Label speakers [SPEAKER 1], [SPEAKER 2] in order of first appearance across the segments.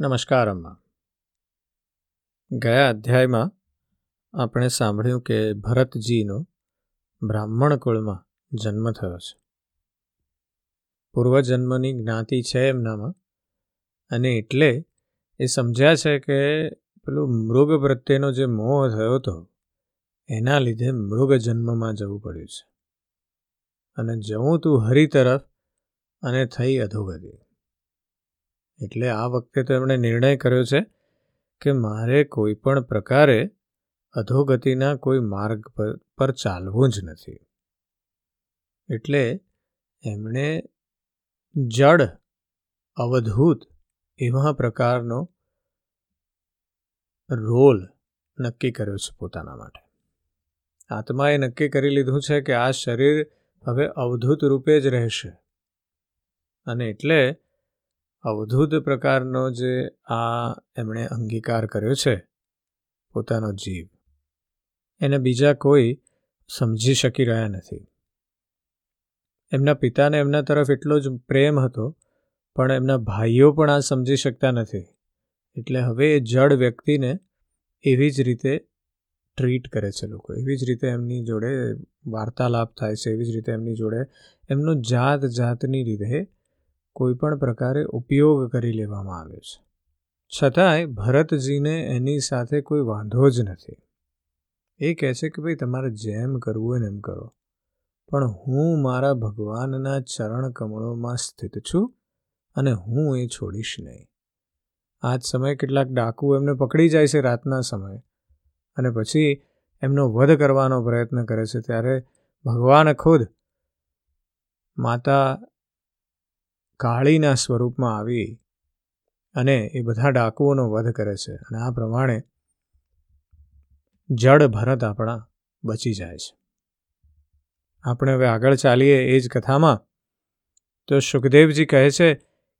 [SPEAKER 1] નમસ્કાર, અમ્મા. ગયા અધ્યાયમાં આપણે સાંભળ્યું કે ભરતજીનો બ્રાહ્મણ કુળમાં જન્મ થયો છે. પૂર્વજન્મની જ્ઞાતિ છે એમનામાં અને એટલે એ સમજ્યા છે કે પેલું મૃગ પ્રત્યેનો જે મોહ થયો હતો, એના લીધે મૃગ જન્મમાં જવું પડ્યું છે. અને જવું તું હરી તરફ અને થઈ અધોગતિ. એટલે આ વખતે તો એમણે નિર્ણય કર્યો છે કે મારે કોઈ પણ પ્રકારે અધોગતિના કોઈ માર્ગ પર ચાલવું જ નથી. એટલે એમણે જડ, અવધૂત એવા પ્રકારનો રોલ નક્કી કર્યો છે પોતાના માટે. આત્માએ નક્કી કરી લીધું છે કે આ શરીર હવે અવધૂત રૂપે જ રહેશે. અને એટલે અવધૂત પ્રકારનો જે આ એમણે અંગીકાર કર્યો છે, પોતાનો જીવ, એને બીજા કોઈ સમજી શકી રહ્યા નથી. એમના પિતાને એમના તરફ એટલો જ પ્રેમ હતો, પણ એમના ભાઈઓ પણ આ સમજી શકતા નથી. એટલે હવે એ જડ વ્યક્તિને એવી જ રીતે ટ્રીટ કરે છે લોકો. એવી જ રીતે એમની જોડે વાર્તાલાપ થાય છે, એવી જ રીતે એમની જોડે એમનો જાત જાતની રીતે કોઈ પણ પ્રકારે ઉપયોગ કરી લેવામાં આવ્યો છે. છતાંય ભરતજીને એની સાથે કોઈ વાંધો જ નથી. એ કહે છે કે, ભાઈ, તમારે જેમ કરવું હોય એમ કરો. પણ હું મારા ભગવાનના ચરણ કમળોમાં સ્થિત છું અને હું એ છોડીશ નહીં. આ જ સમયે કેટલાક ડાકુ એમને પકડી જાય છે રાતના સમયે અને પછી એમનો વધ કરવાનો પ્રયત્ન કરે છે. ત્યારે ભગવાન ખુદ માતા કાળીના સ્વરૂપમાં આવી અને એ બધા ડાકુઓનો વધ કરે છે. અને આ પ્રમાણે જડ ભરત આપણા બચી જાય છે. આપણે હવે આગળ ચાલીએ એ જ કથામાં. તો સુખદેવજી કહે છે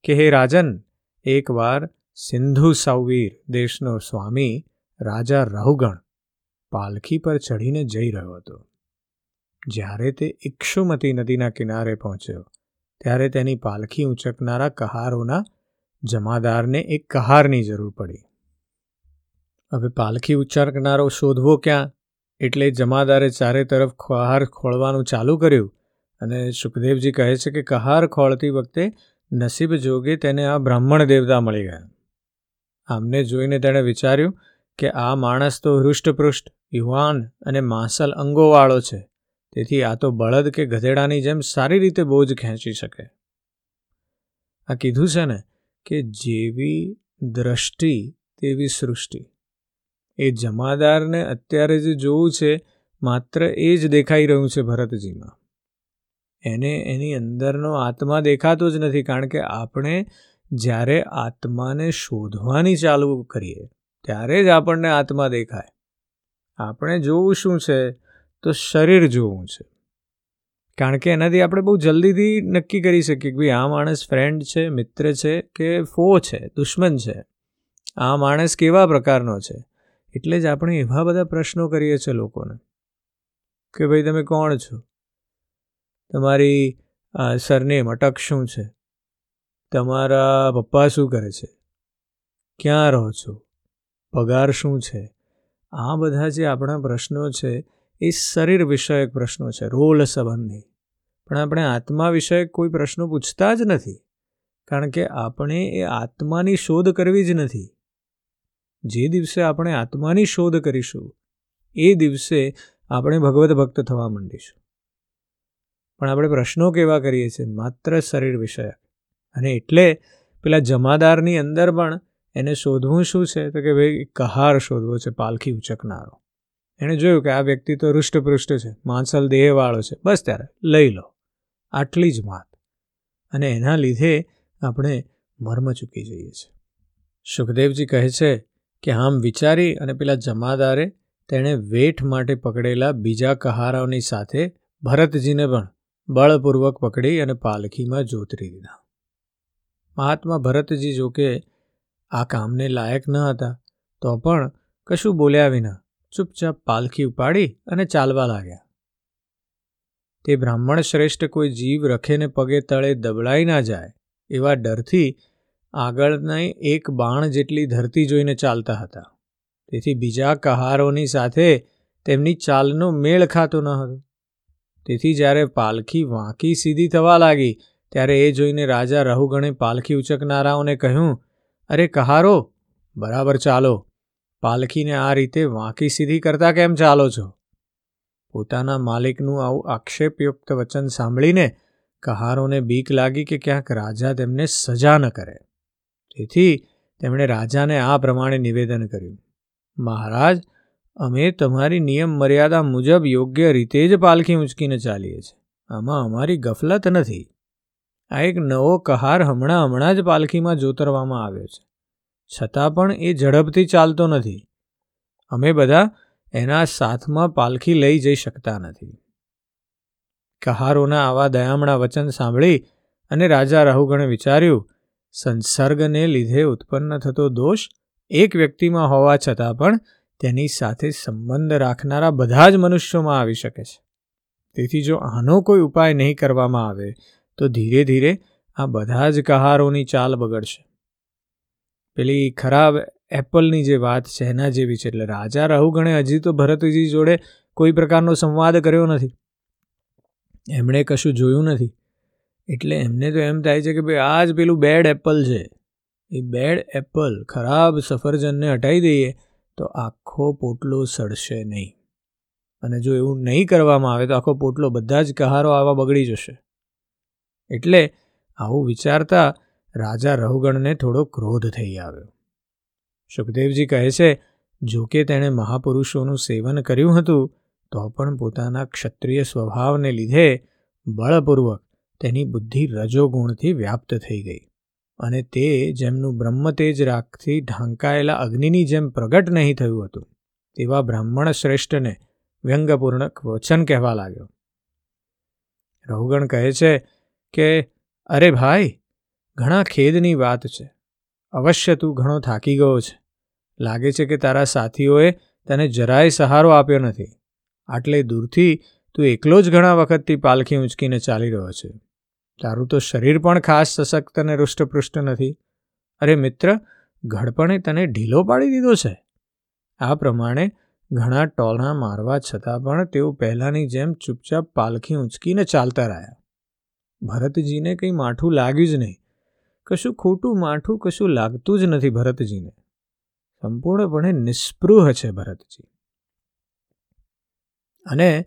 [SPEAKER 1] કે, હે રાજન એકવાર સિંધુ સૌવીર દેશનો સ્વામી, રાજા રહુગણ પાલખી પર ચઢીને જઈ રહ્યો હતો. જ્યારે તે ઇક્ષુમતી નદીના કિનારે પહોંચ્યો ત્યારે તેની પાલખી ઉંચકનારા કહારોના જમાદારને એક કહારની જરૂર પડી. હવે પાલખી ઉચ્ચારનારો શોધવો ક્યાં? એટલે જમાદારે ચારે તરફ કહાર ખોળવાનું ચાલુ કર્યું અને સુખદેવજી કહે છે કે કહાર ખોળતી વખતે નસીબ જોગે તેને આ બ્રાહ્મણ દેવતા મળી ગયા. આમને જોઈને તેણે વિચાર્યું કે આ માણસ તો હૃષ્ટપૃષ્ટ, યુવાન અને માસલ અંગોવાળો છે. તેથી આ તો બળદ કે ગધેડાની જેમ સારી રીતે બોજ ખેંચી શકે. આ કીધું છે ને કે જેવી દ્રષ્ટિ તેવી સૃષ્ટિ. એ જમાદારને અત્યારે જે જોવું છે, માત્ર એ જ દેખાઈ રહ્યું છે ભરતજીમાં. એને એની અંદરનો આત્મા દેખાતો જ નથી, કારણ કે આપણે જ્યારે આત્માને શોધવાની ચાલુ કરીએ, ત્યારે જ આપણને આત્મા દેખાય. આપણે જોવું શું છે? તો શરીર જોવું છે. કારણ કે એનાથી આપણે બહુ જલ્દીથી નક્કી કરી શકીએ કે ભાઈ આ માણસ ફ્રેન્ડ છે, મિત્ર છે કે ફો છે, દુશ્મન છે. આ માણસ કેવા પ્રકારનો છે? એટલે જ આપણે એવા બધા પ્રશ્નો કરીએ છીએ લોકોને. કે ભાઈ તમે કોણ છો? તમારી સરનેમ અટક શું છે? તમારા પપ્પા શું કરે છે? ક્યાં રહો છો? પગાર શું છે? આ બધા જે આપણા પ્રશ્નો છે એ શરીર વિષયક પ્રશ્નો છે, રોલ સંબંધી. પણ આપણે આત્મા વિષયક કોઈ પ્રશ્નો પૂછતા જ નથી, કારણ કે આપણે એ આત્માની શોધ કરવી જ નથી. જે દિવસે આપણે આત્માની શોધ કરીશું, એ દિવસે આપણે ભગવત ભક્ત થવા માંડીશું. પણ આપણે પ્રશ્નો કેવા કરીએ છીએ? માત્ર શરીર વિષયક. અને એટલે પેલા જમાદારની અંદર પણ એને શોધવું શું છે? તો કે ભાઈ કહાર શોધવો છે, પાલખી ઉચકનારો. એણે જોયું કે આ વ્યક્તિ તો હૃષ્ટપૃષ્ટ છે, માંસલ દેહવાળો છે. બસ ત્યારે, લઈ લો. આટલી જ વાત. અને એના લીધે આપણે મર્મ ચૂકી જઈએ છીએ. સુખદેવજી કહે છે કે આમ વિચારી અને પેલા જમાદારે તેણે વેઠ માટે પકડેલા બીજા કહારાઓની સાથે ભરતજીને પણ બળપૂર્વક પકડી અને પાલખીમાં જોતરી દીધા. મહાત્મા ભરતજી જોકે આ કામને લાયક ન હતા, તો પણ કશું બોલ્યા વિના ચૂપચાપ પાલખી ઉપાડી અને ચાલવા લાગ્યા. તે બ્રાહ્મણ શ્રેષ્ઠ કોઈ જીવ રખેને પગે તળે દબડાઈ ના જાય, એવા ડરથી આગળની એક બાણ જેટલી ધરતી જોઈને ચાલતા હતા. તેથી બીજા કહારોની સાથે તેમની ચાલનો મેળ ખાતો ન હતો. તેથી જ્યારે પાલખી વાંકી સીધી થવા લાગી, ત્યારે એ જોઈને રાજા રહુગણે પાલખી ઉચકનારાઓને કહ્યું, અરે કહારો, બરાબર ચાલો. પાલખીને આ રીતે વાંકી સીધી કરતા કેમ ચાલો છો? પોતાના માલિકનું આવું આક્ષેપયુક્ત વચન સાંભળીને કહારોને બીક લાગી કે ક્યાંક રાજા તેમને સજા ન કરે. તેથી તેમણે રાજાને આ પ્રમાણે નિવેદન કર્યું. મહારાજ, અમે તમારી નિયમ મર્યાદા મુજબ યોગ્ય રીતે જ પાલખી ઉંચકીને ચાલીએ છીએ. આમાં અમારી ગફલત નથી. આ એક નવો કહાર હમણાં હમણાં જ પાલખીમાં જોતરવામાં આવ્યો છે. છતાં પણ એ ઝડપથી ચાલતો નથી. અમે બધા એના સાથમાં પાલખી લઈ જઈ શકતા નથી. કહારોના આવા દયામણા વચન સાંભળી અને રાજા રાહુગણે વિચાર્યું, સંસર્ગને લીધે ઉત્પન્ન થતો દોષ એક વ્યક્તિમાં હોવા છતાં પણ તેની સાથે સંબંધ રાખનારા બધા જ મનુષ્યોમાં આવી શકે છે. તેથી જો આનો કોઈ ઉપાય નહીં કરવામાં આવે, તો ધીરે ધીરે આ બધા જ કહારોની ચાલ બગડશે. પેલી ખરાબ એપલની જે વાત છે એના જેવી છે? એટલે રાજા રાહુગણે હજી તો ભરતજી જોડે કોઈ પ્રકારનો સંવાદ કર્યો નથી. એમણે કશું જોયું નથી. એટલે એમને તો એમ થાય છે કે ભાઈ, આ જ પેલું બેડ એપલ છે. એ બેડ એપલ ખરાબ સફરજનને હટાવી દઈએ તો આખો પોટલો સડશે નહીં. અને જો એવું નહીં કરવામાં આવે તો આખો પોટલો બધા જ કહારો આવા બગડી જશે. એટલે આવું વિચારતા રાજા રહુગણને થોડો ક્રોધ થઈ આવ્યો. સુખદેવજી કહે છે, જો કે તેણે મહાપુરુષોનું સેવન કર્યું હતું, તો પણ પોતાના ક્ષત્રિય સ્વભાવને લીધે બળપૂર્વક તેની બુદ્ધિ રજોગુણથી વ્યાપ્ત થઈ ગઈ અને તે જેમનું બ્રહ્મતેજ રાખથી ઢાંકાયેલા અગ્નિની જેમ પ્રગટ નહીં થયું હતું, તેવા બ્રાહ્મણ શ્રેષ્ઠને વ્યંગપૂર્ણ વચન કહેવા લાગ્યો. રહુગણ કહે છે કે, અરે ભાઈ ઘણા ખેદની વાત છે. અવશ્ય તું ઘણો થાકી ગયો છે. લાગે છે કે તારા સાથીઓએ તને જરાય સહારો આપ્યો નથી. આટલે દૂરથી તું એકલો જ ઘણા વખતથી પાલખી ઊંચકીને ચાલી રહ્યો છે. તારું તો શરીર પણ ખાસ સશક્ત અને રૂષ્ટપૃષ્ટ નથી. અરે મિત્ર ઘડપણે તને ઢીલો પાડી દીધો છે. આ પ્રમાણે ઘણા ટોળા મારવા છતાં પણ તેઓ પહેલાંની જેમ ચૂપચાપ પાલખી ઊંચકીને ચાલતા રહ્યા. ભરતજીને કંઈ માઠું લાગ્યું જ નહીં. કશું ખોટું માઠું કશું લાગતું જ નથી ભરતજીને. સંપૂર્ણપણે નિસ્પૃહ છે ભરતજી. અને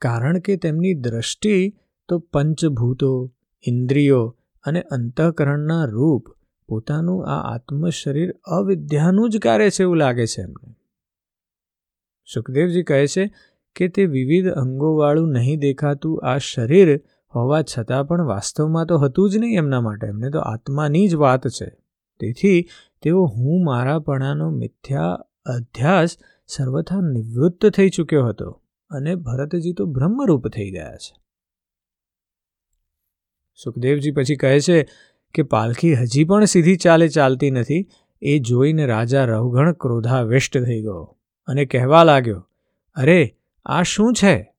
[SPEAKER 1] કારણ કે તેમની દ્રષ્ટિ તો પંચભૂતો, ઇન્દ્રિયો અને અંતઃકરણના રૂપ પોતાનું આ આત્મશરીર અવિદ્યાનું જ કાર્ય છે એવું લાગે છે એમને. સુખદેવજી કહે છે કે તે વિવિધ અંગોવાળું નહીં દેખાતું આ શરીર હોવા છતાં પણ વાસ્તવમાં તો હતું જ નહીં એમના માટે. એમને તો આત્માની જ વાત છે. તેથી તેઓ હું મારાપણાનો મિથ્યા અધ્યાસ સર્વથા નિવૃત્ત થઈ ચૂક્યો હતો અને ભરતજી તો બ્રહ્મરૂપ થઈ ગયા છે. સુખદેવજી પછી કહે છે કે પાલખી હજી પણ સીધી ચાલે ચાલતી નથી. એ જોઈને રાજા રવગણ ક્રોધાવિષ્ટ થઈ ગયો અને કહેવા લાગ્યો, અરે, આ શું છે?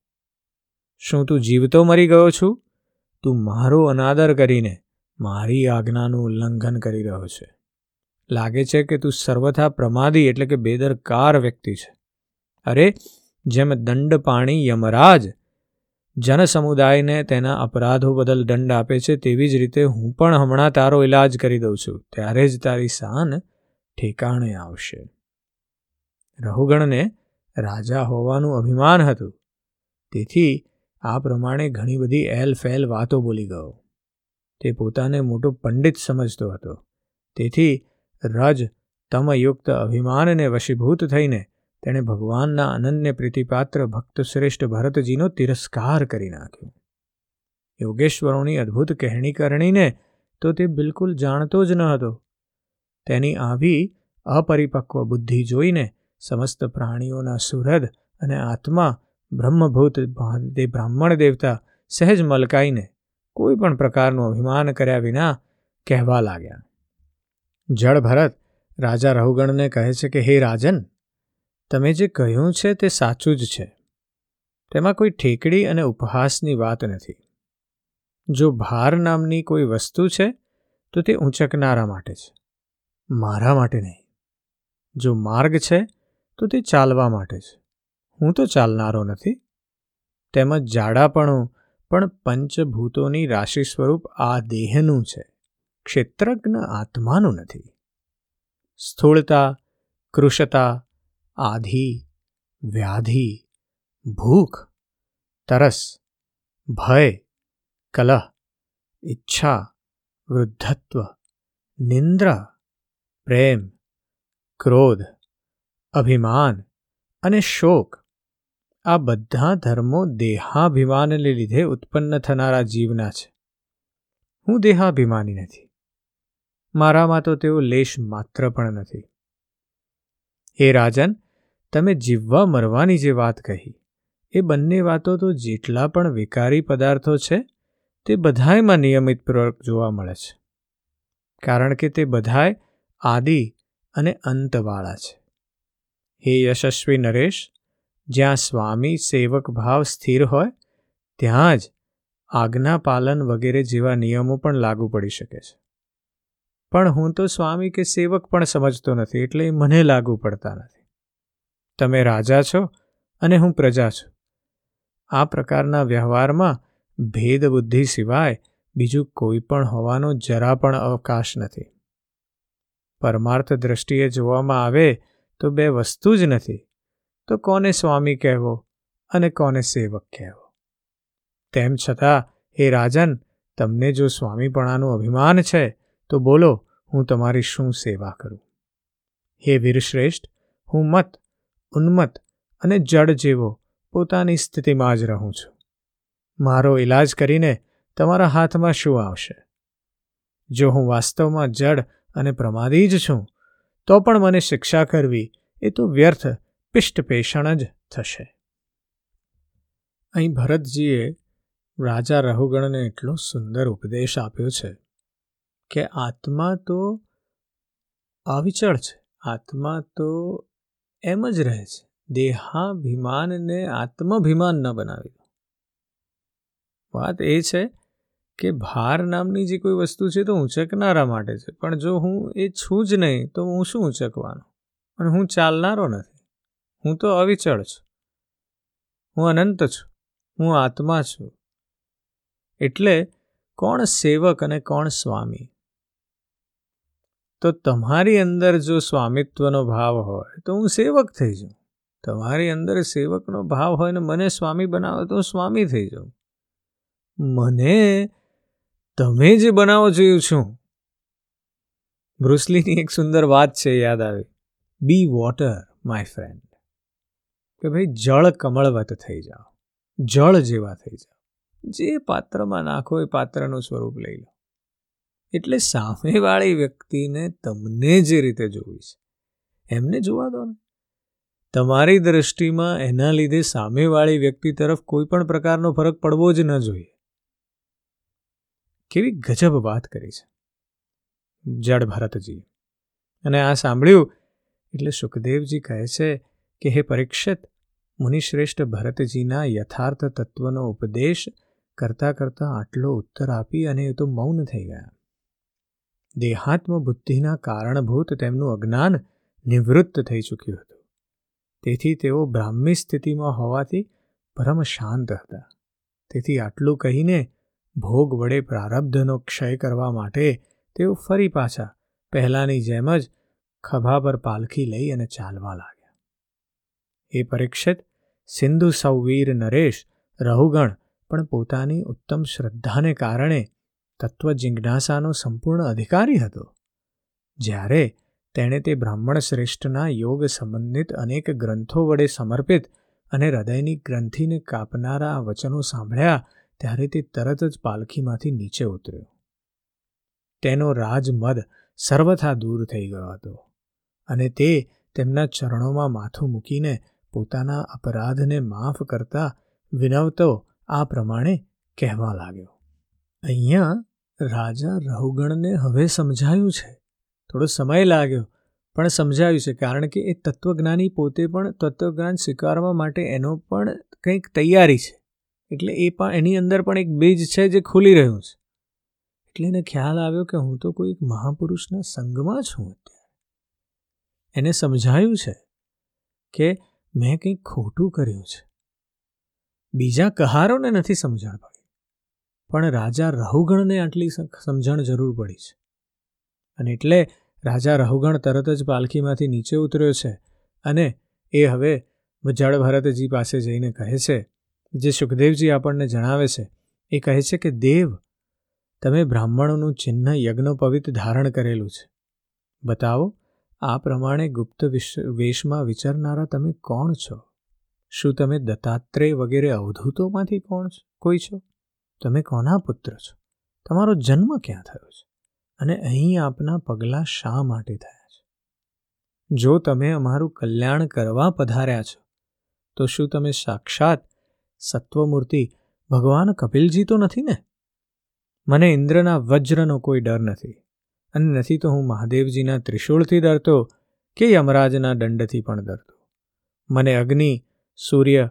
[SPEAKER 1] શું તું જીવતો મરી ગયો છું? તું મારો અનાદર કરીને મારી આજ્ઞાનું ઉલ્લંઘન કરી રહ્યો છે. લાગે છે કે તું સર્વથા પ્રમાદી એટલે કે બેદરકાર વ્યક્તિ છે. અરે, જેમ દંડ પાણી યમરાજ જનસમુદાયને તેના અપરાધો બદલ દંડ આપે છે, તેવી જ રીતે હું પણ હમણાં તારો ઇલાજ કરી દઉં છું. ત્યારે જ તારી શાન ઠેકાણે આવશે. રહુગણને રાજા હોવાનું અભિમાન હતું. તેથી આ પ્રમાણે ઘણી બધી એલ ફેલ વાતો બોલી ગયો. તે પોતાને મોટો પંડિત સમજતો હતો. તેથી રજ તમયુક્ત અભિમાનને વશીભૂત થઈને તેણે ભગવાનના અનન્ય પ્રીતિપાત્ર ભક્ત શ્રેષ્ઠ ભરતજીનો તિરસ્કાર કરી નાખ્યો. યોગેશ્વરોની અદ્ભુત કહેણી કરણીને તો તે બિલકુલ જાણતો જ ન હતો. તેની આવી અપરિપક્વ બુદ્ધિ જોઈને સમસ્ત પ્રાણીઓના સુહૃદ અને આત્મા બ્રહ્મભૂત તે બ્રાહ્મણ દેવતા સહેજ મલકાઈને કોઈ પણ પ્રકારનું અભિમાન કર્યા વિના કહેવા લાગ્યા. જળ ભરત રાજા રહુગણને કહે છે કે, હે રાજન, તમે જે કહ્યું છે તે સાચું જ છે. તેમાં કોઈ ઠેકડી અને ઉપહાસની વાત નથી. જો ભાર નામની કોઈ વસ્તુ છે, તો તે ઊંચકનારા માટે છે. મારા માટે નહીં. જો માર્ગ છે, તો તે ચાલવા માટે છે. હું તો ચાલનારો નથી. તેમજ જાડાપણું પણ પંચભૂતોની રાશિ સ્વરૂપ આ દેહનું છે. ક્ષેત્રજ્ઞ આત્માનું નથી. સ્થૂળતા, કૃશતા, આધિ, વ્યાધિ, ભૂખ, તરસ, ભય, કલહ, ઈચ્છા, વૃદ્ધત્વ, નિંદ્રા, પ્રેમ, ક્રોધ, અભિમાન અને શોક આ બધા ધર્મો દેહાભિમાનને લીધે ઉત્પન્ન થનારા જીવના છે. હું દેહાભિમાની નથી. મારામાં તો તેઓ લેશ માત્ર પણ નથી. હે રાજન, તમે જીવવા મરવાની જે વાત કહી, એ બંને વાતો તો જેટલા પણ વિકારી પદાર્થો છે, તે બધાયમાં નિયમિતપૂર્વક જોવા મળે છે. કારણ કે તે બધાય આદિ અને અંતવાળા છે. હે યશસ્વી નરેશ જ્યાં સ્વામી સેવક ભાવ સ્થિર હોય, ત્યાં જ આજ્ઞા પાલન વગેરે જેવા નિયમો પણ લાગુ પડી શકે છે. પણ હું તો સ્વામી કે સેવક પણ સમજતો નથી, એટલે મને લાગુ પડતા નથી. તમે રાજા છો અને હું પ્રજા છું. આ પ્રકારના વ્યવહારમાં ભેદબુદ્ધિ સિવાય બીજું કોઈ પણ હોવાનો જરા પણ અવકાશ નથી. પરમાર્થ દ્રષ્ટિએ જોવામાં આવે તો બે વસ્તુ જ નથી. તો કોને સ્વામી કહેવો અને કોને સેવક કહેવો? તેમ છતાં, હે રાજન, તમને જો સ્વામીપણાનું અભિમાન છે, તો બોલો, હું તમારી શું સેવા કરું? હે વીરશ્રેષ્ઠ, હું મત, ઉન્મત અને જડ જેવો પોતાની સ્થિતિમાં જ રહું છું. મારો ઈલાજ કરીને તમારા હાથમાં શું આવશે? જો હું વાસ્તવમાં જડ અને પ્રમાદી જ છું, તો પણ મને શિક્ષા કરવી એ તો વ્યર્થ પિષ્ટપેષણ જ થશે. અહીં ભરતજીએ રાજા રહુગણને એટલો સુંદર ઉપદેશ આપ્યો છે કે આત્મા તો અવિચળ છે. આત્મા તો એમ જ રહે છે. દેહાભિમાનને આત્માભિમાન ન બનાવી. વાત એ છે કે ભાર નામની જે કોઈ વસ્તુ છે તો ઊંચકનારા માટે છે. પણ જો હું એ છું જ નહીં તો હું શું ઊંચકવાનો અને હું ચાલનારો નથી. હું તો અવિચળ છું. હું અનંત છું. હું આત્મા છું. એટલે કોણ સેવક અને કોણ સ્વામી? તો તમારી અંદર જો સ્વામિત્વનો ભાવ હોય તો હું સેવક થઈ જાઉં. તમારી અંદર સેવકનો ભાવ હોય ને મને સ્વામી બનાવો તો હું સ્વામી થઈ જાઉં. મને તમે જે બનાવો જોયું છું. બ્રુસલીની એક સુંદર વાત છે, યાદ આવી. બી વોટર માય ફ્રેન્ડ કે ભાઈ જળ કમળવત થઈ જાઓ. જળ જેવા થઈ જાઓ. જે પાત્રમાં નાખો એ પાત્રનું સ્વરૂપ લઈ લો. એટલે સામેવાળી વ્યક્તિને તમને જે રીતે જોવી છે, એમને જોવા દો ને. તમારી દ્રષ્ટિમાં એના લીધે સામેવાળી વ્યક્તિ તરફ કોઈ પણ પ્રકારનો ફરક પડવો જ ન જોઈએ. કેવી ગજબ વાત કરી છે. જડ ભરતજી. અને આ સાંભળ્યું એટલે સુખદેવજી કહે છે કે હે પરીક્ષિત, મુનિશ્રેષ્ઠ ભરતજીના યથાર્થ તત્વનો ઉપદેશ કરતાં કરતાં આટલો ઉત્તર આપી અને એ તો મૌન થઈ ગયા. દેહાત્મ બુદ્ધિના કારણભૂત તેમનું અજ્ઞાન નિવૃત્ત થઈ ચૂક્યું હતું. તેથી તેઓ બ્રાહ્મી સ્થિતિમાં હોવાથી પરમ શાંત હતા. તેથી આટલું કહીને ભોગ વડે પ્રારબ્ધનો ક્ષય કરવા માટે તેઓ ફરી પાછા પહેલાંની જેમ જ ખભા પર પાલખી લઈ અને ચાલવા લાગ્યા. એ પરીક્ષિત સિંધુ સૌવીર નરેશ રહુગણ પણ પોતાની ઉત્તમ શ્રદ્ધાને કારણે તત્વ જિજ્ઞાસાનો સંપૂર્ણ અધિકારી હતો. જ્યારે તેણે તે બ્રાહ્મણ શ્રેષ્ઠના યોગ સંબંધિત અનેક ગ્રંથો વડે સમર્પિત અને હૃદયની ગ્રંથિને કાપનારા વચનો સાંભળ્યા ત્યારે તે તરત જ પાલખીમાંથી નીચે ઉતર્યો. તેનો રાજમદ સર્વથા દૂર થઈ ગયો હતો અને તે તેમના ચરણોમાં માથું મૂકીને પોતાના અપરાધને માફ કરતા વિનવતો આ પ્રમાણે કહેવા લાગ્યો. અહીંયા રાજા રહુગણને હવે સમજાયું છે. થોડો સમય લાગ્યો, પણ સમજાવ્યું છે, કારણ કે એ તત્વજ્ઞાની પોતે પણ તત્વજ્ઞાન સ્વીકારવા માટે એનો પણ કંઈક તૈયારી છે. એટલે એ પણ એની અંદર પણ એક બીજ છે જે ખુલી રહ્યું છે. એટલે એને ખ્યાલ આવ્યો કે હું તો કોઈ મહાપુરુષના સંગમાં છું અત્યારે. એને સમજાયું છે કે મેં કંઈક ખોટું કર્યું છે. બીજા કહારોને નથી સમજણ પડી. પણ રાજા રહુગણને આટલી સમજણ જરૂર પડી છે. અને એટલે રાજા રહુગણ તરત જ પાલખીમાંથી નીચે ઉતર્યો છે અને એ હવે જળ ભરતજી પાસે જઈને કહે છે, જે સુખદેવજી આપણને જણાવે છે. એ કહે છે કે, દેવ, તમે બ્રાહ્મણોનું ચિહ્ન યજ્ઞોપવિત ધારણ કરેલું છે. બતાવો આ પ્રમાણે ગુપ્ત વેશમાં વિચારનારા તમે કોણ છો? શું તમે દત્તાત્રેય વગેરે અવધૂતોમાંથી કોણ છો? કોઈ છો? તમે કોના પુત્ર છો? તમારો જન્મ ક્યાં થયો છે? અને અહીં આપના પગલાં શા માટે થયા છે? જો તમે અમારું કલ્યાણ કરવા પધાર્યા છો, તો શું તમે સાક્ષાત સત્વમૂર્તિ ભગવાન કપિલજી તો નથી ને? મને ઇન્દ્રના વજ્રનો કોઈ ડર નથી. અને નથી તો હું મહાદેવજીના ત્રિશૂળથી ડરતો કે યમરાજના દંડથી પણ ડરતો. મને અગ્નિ, સૂર્ય,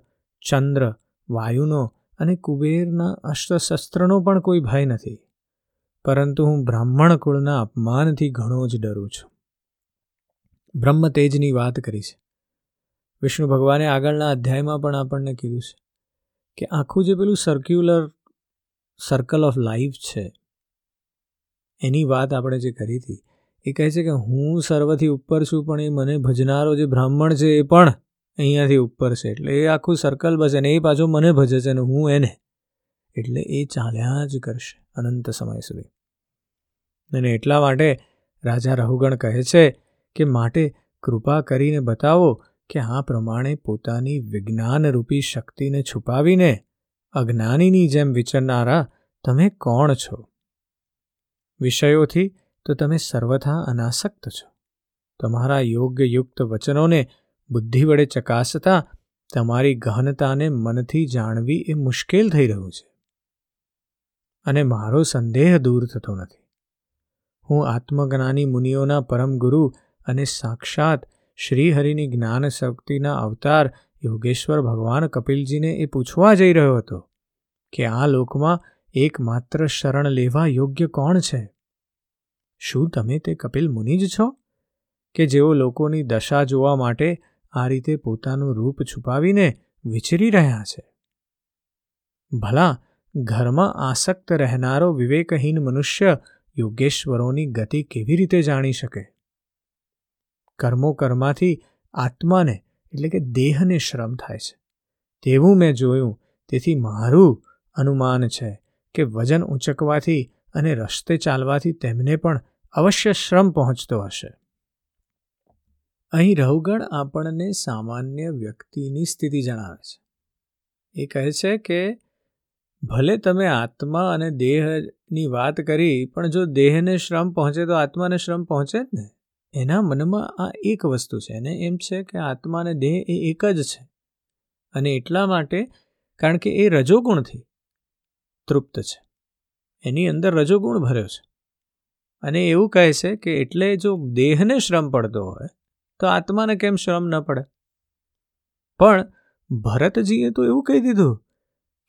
[SPEAKER 1] ચંદ્ર, વાયુનો અને કુબેરના અસ્ત્રશસ્ત્રનો પણ કોઈ ભય નથી. પરંતુ હું બ્રાહ્મણ કુળના અપમાનથી ઘણો જ ડરું છું. બ્રહ્મ તેજની વાત કરી છે. વિષ્ણુ ભગવાને આગળના અધ્યાયમાં પણ આપણને કીધું છે કે આખું જે પેલું સર્ક્યુલર સર્કલ ઓફ લાઈફ છે એની વાત આપણે જે કરી હતી, એ કહે છે કે હું સર્વથી ઉપર છું, પણ એ મને ભજનારો જે બ્રાહ્મણ છે એ પણ અહીંયાથી ઉપર છે. એટલે એ આખું સર્કલ બસે ને એ પાછો મને ભજે છે અને હું એને. એટલે એ ચાલ્યા જ કરશે અનંત સમય સુધી. અને એટલા માટે રાજા રહુગણ કહે છે કે માટે કૃપા કરીને બતાવો કે આ પ્રમાણે પોતાની વિજ્ઞાનરૂપી શક્તિને છુપાવીને અજ્ઞાનીની જેમ વિચરનારા તમે કોણ છો? વિષયોથી તો તમે સર્વથા અનાસક્ત છો. તમારા યોગ્યયુક્ત વચનોને બુદ્ધિ વડે ચકાસતા તમારી ગહનતાને મનથી જાણવી એ મુશ્કેલ થઈ રહ્યું છે. અને મારો સંદેહ દૂર થતો નથી. હું આત્મજ્ઞાની મુનિઓના પરમ ગુરુ અને સાક્ષાત શ્રીહરિની જ્ઞાન શક્તિના અવતાર યોગેશ્વર ભગવાન કપિલજીને એ પૂછવા જઈ રહ્યો હતો કે આ લોકમાં એકમાત્ર શરણ લેવા યોગ્ય કોણ છે? શું તમે તે કપિલ મુનિ જ છો? કે જેઓ લોકોની દશા જોવા માટે આ રીતે પોતાનું રૂપ છુપાવીને વિચરી રહ્યા છે? ભલા, ઘરમાં આસક્ત રહેનારો વિવેકહીન મનુષ્ય યોગેશ્વરોની ગતિ કેવી રીતે જાણી શકે? કર્મો કર્માથી આત્માને, એટલે કે દેહને શ્રમ થાય છે. તેવું મેં જોયું, તેથી મારું અનુમાન છે કે વજન ઊંચકવાથી અને રસ્તે ચાલવાથી તેમને પણ અવશ્ય શ્રમ પહોંચતો હશે. અહીં રહુગણ આપણને સામાન્ય વ્યક્તિની સ્થિતિ જણાવે છે. એ કહે છે કે, ભલે તમે આત્મા અને દેહની વાત કરી, પણ જો દેહને શ્રમ પહોંચે તો આત્માને શ્રમ પહોંચે જ ને? એના મનમાં આ એક વસ્તુ છે અને એમ છે કે આત્મા અને દેહ એ એક જ છે. અને એટલા માટે, કારણ કે એ રજોગુણથી તૃપ્ત છે. એની અંદર રજોગુણ ભર્યો છે. અને એવું કહે છે કે એટલે જો દેહને શ્રમ પડતો હોય, તો આત્માને કેમ શ્રમ ન પડે? પણ ભરતજીએ તો એવું કહી દીધું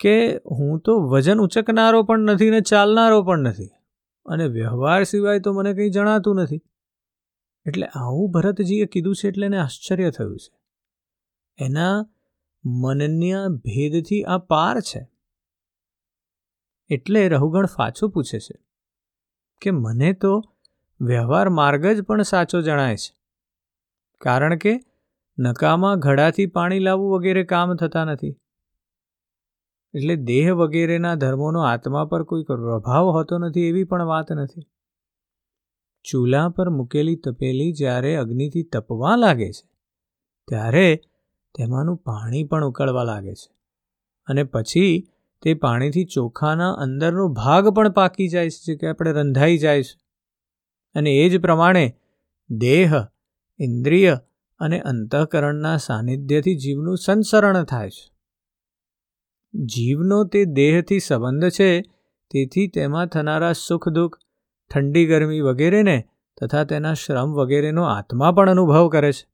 [SPEAKER 1] કે હું તો વજન ઉચકનારો પણ નથી ને ચાલનારો પણ નથી અને વ્યવહાર સિવાય તો મને કંઈ જણાતું નથી. એટલે આવું ભરતજીએ કીધું છે એટલે એને આશ્ચર્ય થયું છે. એના મનના ભેદથી આ પાર છે. એટલે રહુગણ પાછું પૂછે છે. કે મને તો વ્યવહાર માર્ગ જ પણ સાચો જણાય છે. કારણ કે નકામાં ઘડાથી પાણી લાવવું વગેરે કામ થતા નથી. એટલે દેહ વગેરેના ધર્મોનો આત્મા પર કોઈ પ્રભાવ હોતો નથી એવી પણ વાત નથી. ચૂલા પર મૂકેલી તપેલી જ્યારે અગ્નિથી તપવા લાગે છે, ત્યારે તેમાંનું પાણી પણ ઉકળવા લાગે છે. અને પછી તે પાણીથી ચોખાના અંદરનો ભાગ પણ પાકી જાય છે કે આપણે રંધાઈ જાય છે. અને એ જ પ્રમાણે દેહ, ઇન્દ્રિય અને અંતઃકરણના સાનિધ્યથી જીવનું સંસરણ થાય છે. જીવનો તે દેહથી સંબંધ છે, તેથી તેમાં થનારા સુખ દુઃખ, ઠંડી ગરમી વગેરેને તથા તેના શ્રમ વગેરેનો આત્મા પણ અનુભવ કરે છે.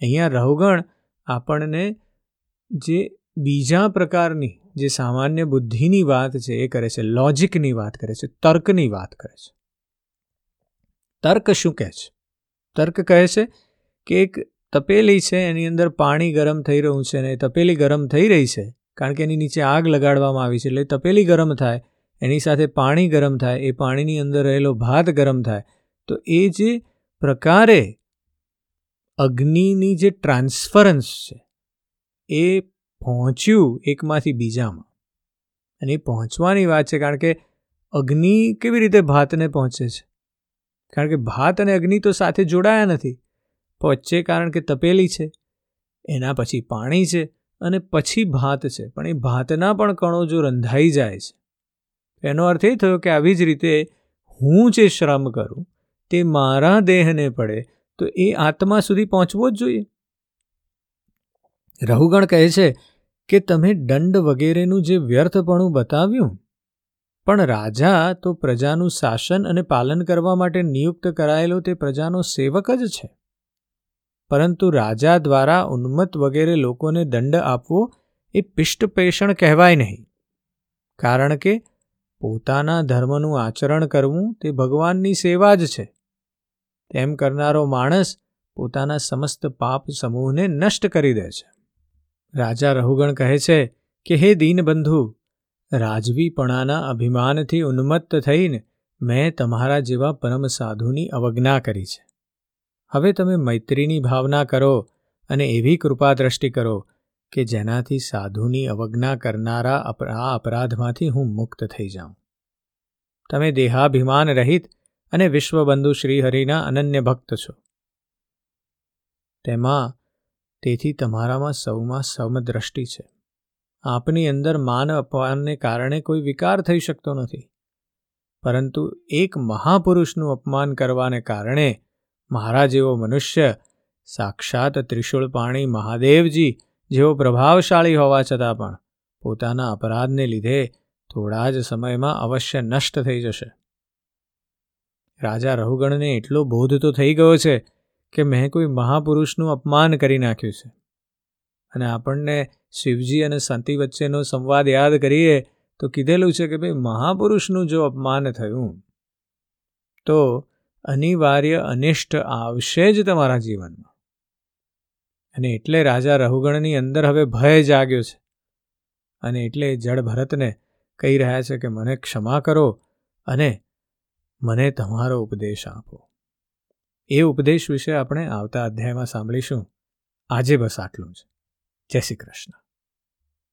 [SPEAKER 1] અહીંયા રહુગણ આપણને જે બીજા પ્રકારની જે સામાન્ય બુદ્ધિની વાત છે, એ કરે છે, લોજિકની વાત કરે છે, તર્કની વાત કરે છે. તર્ક શું કહે છે? તર્ક કહે છે કે એક તપેલી છે, એની અંદર પાણી ગરમ થઈ રહ્યું છે અને તપેલી ગરમ થઈ રહી છે, કારણ કે એની નીચે આગ લગાડવામાં આવી છે, એટલે તપેલી ગરમ થાય, એની સાથે પાણી ગરમ થાય, એ પાણીની અંદર રહેલો ભાત ગરમ થાય, તો એ જે પ્રકારે અગ્નિની જે ટ્રાન્સફરન્સ છે, એ પહોંચ્યું એકમાંથી બીજામાં. અને એ પહોંચવાની વાત છે કારણ કે અગ્નિ કેવી રીતે ભાતને પહોંચે છે? કારણ કે ભાત અને અગ્નિ તો સાથે જોડાયા નથી. વચ્ચે કારણ કે તપેલી છે, એના પછી પાણી છે અને પછી ભાત છે. પણ એ ભાતના પણ કણો જો રંધાઈ જાય છે એનો અર્થ એ થયો કે આવી જ રીતે હું જે શ્રમ કરું, તે મારા દેહને પડે, તો એ આત્મા સુધી પહોંચવો જ જોઈએ. રહુગણ કહે છે કે તમે દંડ વગેરેનું જે વ્યર્થપણું બતાવ્યું? પણ રાજા તો પ્રજાનું શાસન અને પાલન કરવા માટે નિયુક્ત કરાયેલો તે પ્રજાનો સેવક જ છે. પરંતુ રાજા દ્વારા ઉન્મત્ત વગેરે લોકોને દંડ આપવો એ પિષ્ટપેષણ કહેવાય નહીં. કારણ કે પોતાના ધર્મનું આચરણ કરવું તે ભગવાનની સેવા જ છે. તેમ કરનારો માણસ પોતાના સમસ્ત પાપ સમૂહને નષ્ટ કરી દે છે. રાજા રહુગણ કહે છે કે, હે દીનબંધુ, રાજવીપણાના અભિમાનથી ઉન્મત્ત થઈને મેં તમારા જેવા પરમ સાધુની અવજ્ઞા કરી છે. હવે તમે મૈત્રીની ભાવના કરો અને એવી કૃપા દ્રષ્ટિ કરો કે જેનાથી સાધુની અવજ્ઞા કરનારા આ અપરાધમાંથી હું મુક્ત થઈ જાઉં. તમે દેહાભિમાન રહિત અને વિશ્વબંધુ શ્રીહરિના અનન્ય ભક્ત છો. તેમાં તેથી તમારામાં સૌમાં સમદ્રષ્ટિ છે. આપની અંદર માન અપમાનને કારણે કોઈ વિકાર થઈ શકતો નથી. પરંતુ એક મહાપુરુષનું અપમાન કરવાને કારણે મારા જેવો મનુષ્ય, સાક્ષાત ત્રિશુળ પાણી મહાદેવજી જેવો પ્રભાવશાળી હોવા છતાં પણ પોતાના અપરાધને લીધે થોડા જ સમયમાં અવશ્ય નષ્ટ થઈ જશે. રાજા રહુગણને એટલો બોધ તો થઈ ગયો છે કે મેં કોઈ મહાપુરુષનું અપમાન કરી નાખ્યું છે. અને આપણને શિવજી અને શાંતિ વચ્ચેનો સંવાદ યાદ કરીએ તો કીધેલું છે કે ભાઈ, મહાપુરુષનું જો અપમાન થયું, તો અનિવાર્ય અનિષ્ટ આવશે જ તમારા જીવનમાં. અને એટલે રાજા રહુગણની અંદર હવે ભય જાગ્યો છે. અને એટલે જળ ભરતને કહી રહ્યા છે કે, મને ક્ષમા કરો અને મને તમારો ઉપદેશ આપો. એ ઉપદેશ વિશે આપણે આવતા અધ્યાયમાં સાંભળીશું. આજે બસ આટલું જ. જય શ્રી કૃષ્ણ.